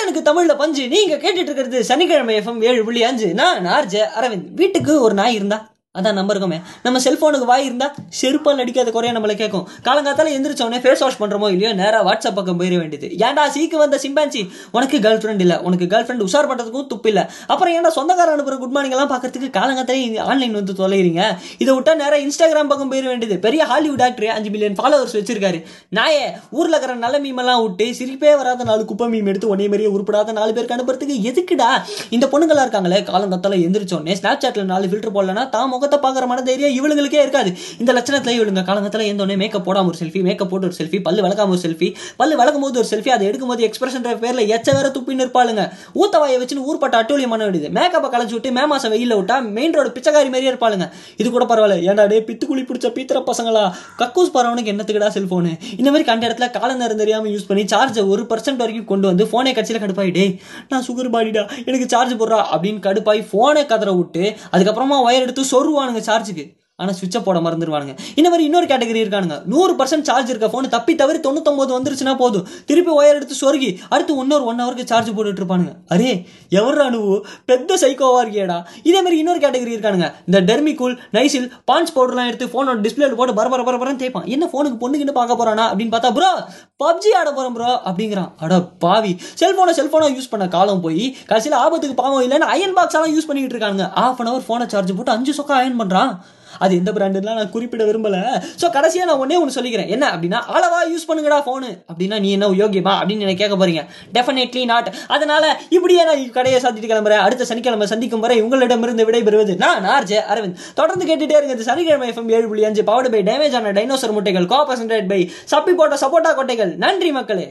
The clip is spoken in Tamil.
காட்டனுக்கு தமிழ்ல பஞ்சு. நீங்க கேட்டுட்டு இருக்கிறது சனிக்கிழமை எஃப்எம் ஏழு புள்ளி அஞ்சு. நான் ஆர்ஜே அரவிந்த். வீட்டுக்கு ஒரு நாய் இருந்தா? அதான் நம்பருக்குமே. நம்ம செல்போனுக்கு வாய் இருந்தா செருப்பால் அடிக்காத குறைய நம்மளை கேட்கும் காலங்காத்தால எந்திரிச்சோடனே ஃபேஸ் வாஷ் பண்றோமோ இல்லையோ நேரா வாட்ஸ்அப் பக்கம் போயிட வேண்டியது. ஏன்டா சீக்கு வந்த சிம்பான்சி? உனக்கு கேர்ள் ஃப்ரெண்ட் இல்ல. உனக்கு கேர்ள் ஃப்ரெண்ட் உஷார் பண்றதுக்கும் துப்பு இல்ல. அப்புறம் ஏன்டா சொந்தக்கார அனுப்புற குட் மார்னிங் எல்லாம் பாக்கிறதுக்கு காலங்காத்தாலே ஆன்லைன் வந்து தொலைகிறீங்க இதை விட்டா நேரா இன்ஸ்டாகிராம் பக்கம் போயிட வேண்டியது. பெரிய ஹாலிவுட் ஆக்டர் அஞ்சு மில்லியன் ஃபாலோவர்ஸ் வச்சிருக்காரு. நாயே ஊர்ல இருக்கிற நல்ல மீமெல்லாம் விட்டு சிரிப்பே வராத நாலு குப்பை மீம் எடுத்து ஒன்னே மாதிரியே உருப்படாத நாலு பேருக்கு அனுப்புறதுக்கு எதுக்குடா? இந்த பொண்ணுங்களா இருக்காங்களே காலங்காத்தால எந்திரிச்சோடனே ஸ்னாப் சாட்ல நாலு ஃபில்டர் போடலன்னா தாம முகத்தை பார்க்குற மன தைரியம் இவளுங்களுக்கே இருக்காது. இந்த லட்சணத்தில் இவளுங்க காலங்கத்துல எந்தோடனே மேக்கப் போடாம ஒரு செல்ஃபி மேக்கப் போட்டு ஒரு செல்ஃபி பல்லு விளக்காம ஒரு செல்ஃபி பல்லு விளக்கும் போது ஒரு செல்ஃபி அதை எடுக்கும்போது எக்ஸ்பிரஷன் பேரில் எச்ச வேற துப்பின்னு இருப்பாளுங்க ஊத்தவாயை வச்சுன்னு ஊர்பட்ட அட்டூழியம் பண்ண வேண்டியது மேக்கப்பை களைச்சி விட்டு மே மாசம் வெயில விட்டா மெயின் ரோடு பிச்சைக்காரி மாதிரியே இருப்பாளுங்க. இது கூட பரவாயில்ல. ஏன்டா டே பித்துக்குழி பிடிச்ச பீத்திர பசங்களா? கக்கூஸ் பரவனுக்கு என்னத்துக்குடா செல்ஃபோனு இந்த மாதிரி கண்ட இடத்துல கால நேரம் தெரியாமல் யூஸ் பண்ணி சார்ஜை ஒரு பர்சன்ட் வரைக்கும் கொண்டு வந்து ஃபோனை கட்சியில் கடுப்பாய் டே நான் சுகர் பாடிடா எனக்கு சார்ஜ் போடுறா அப்படின்னு கடுப்பாய் ஃபோனை கதற விட்டு அதுக்கப்புறமா ஒயர் எடுத்து சொருவானுங்க சார்ஜுக்கு ஆனால் சுவிட்சை போட மறந்துடுவானுங்க இந்த மாதிரி இன்னொரு கேட்டகரி இருக்கானுங்க. நூறு பர்சன்ட் சார்ஜ் இருக்க ஃபோன் தப்பி தவறி தொண்ணூத்தொம்பது வந்துருச்சுன்னா போதும். திருப்பி ஒயர் எடுத்து சொருகி அடுத்து இன்னொரு ஒன் ஹவருக்கு சார்ஜ் போட்டுட்டு இருப்பானுங்க. அரே எவரா அணுவு பெத்த சைக்கோவா இருக்கியடா. இதே மாதிரி இன்னொரு கேட்டகரி இருக்கானுங்க. இந்த டெர்மிகூல் நைசில் பான்ஸ் பவுடர்லாம் எடுத்து ஃபோனோட டிஸ்பிளேல போட்டு பர பர பரபரன்னு தேய்ப்பான். என்ன ஃபோனுக்கு பொண்ணுக்கின்னு பார்க்க போறானா அப்படின்னு பார்த்தா ப்ரோ பப்ஜி ஆட போகிறோம் ப்ரோ அப்படிங்கிறான். அட பாவி. செல்போனை செல்போனை யூஸ் பண்ண காலம் போய் கடைசியில் ஆபத்துக்கு பாவம் இல்லைன்னு அயன் பாக்ஸ் எல்லாம் யூஸ் பண்ணிக்கிட்டு இருக்காங்க ஆஃப் அன் அவர் ஃபோனை சார்ஜ் போட்டு அஞ்சு சொக்கா அயன் பண்ணுறான் அது எந்த பிராண்டுலாம் நான் குறிப்பிட விரும்பல. ஸோ கடைசியாக நான் ஒன்றே ஒன்று சொல்லிக்கிறேன். என்ன அப்படின்னா அளவாக யூஸ் பண்ணுங்கடா ஃபோனு அப்படின்னா நீ என்ன யோகியமா? அப்படின்னு எனக்கு கேட்க போகிறீங்க டெஃபினெட்லி நாட் அதனால் இப்படியே நான் கடையை சாத்திட்டு கிளம்புறேன். அடுத்த சனிக்கிழமை சந்திக்கும் வரை உங்களிடமிருந்து விடைபெறுவது நான் ஆர்ஜே அரவிந்த். தொடர்ந்து கேட்டுகிட்டே இருக்கிறது சனிக்கிழமை எஃப்எம் ஏழு புள்ளி அஞ்சு பவர்டு பை டேமேஜ் ஆன டைனோசர் முட்டைகள் கோ பை சப்பி போட்ட சப்போட்டா கொட்டைகள். நன்றி மக்களே.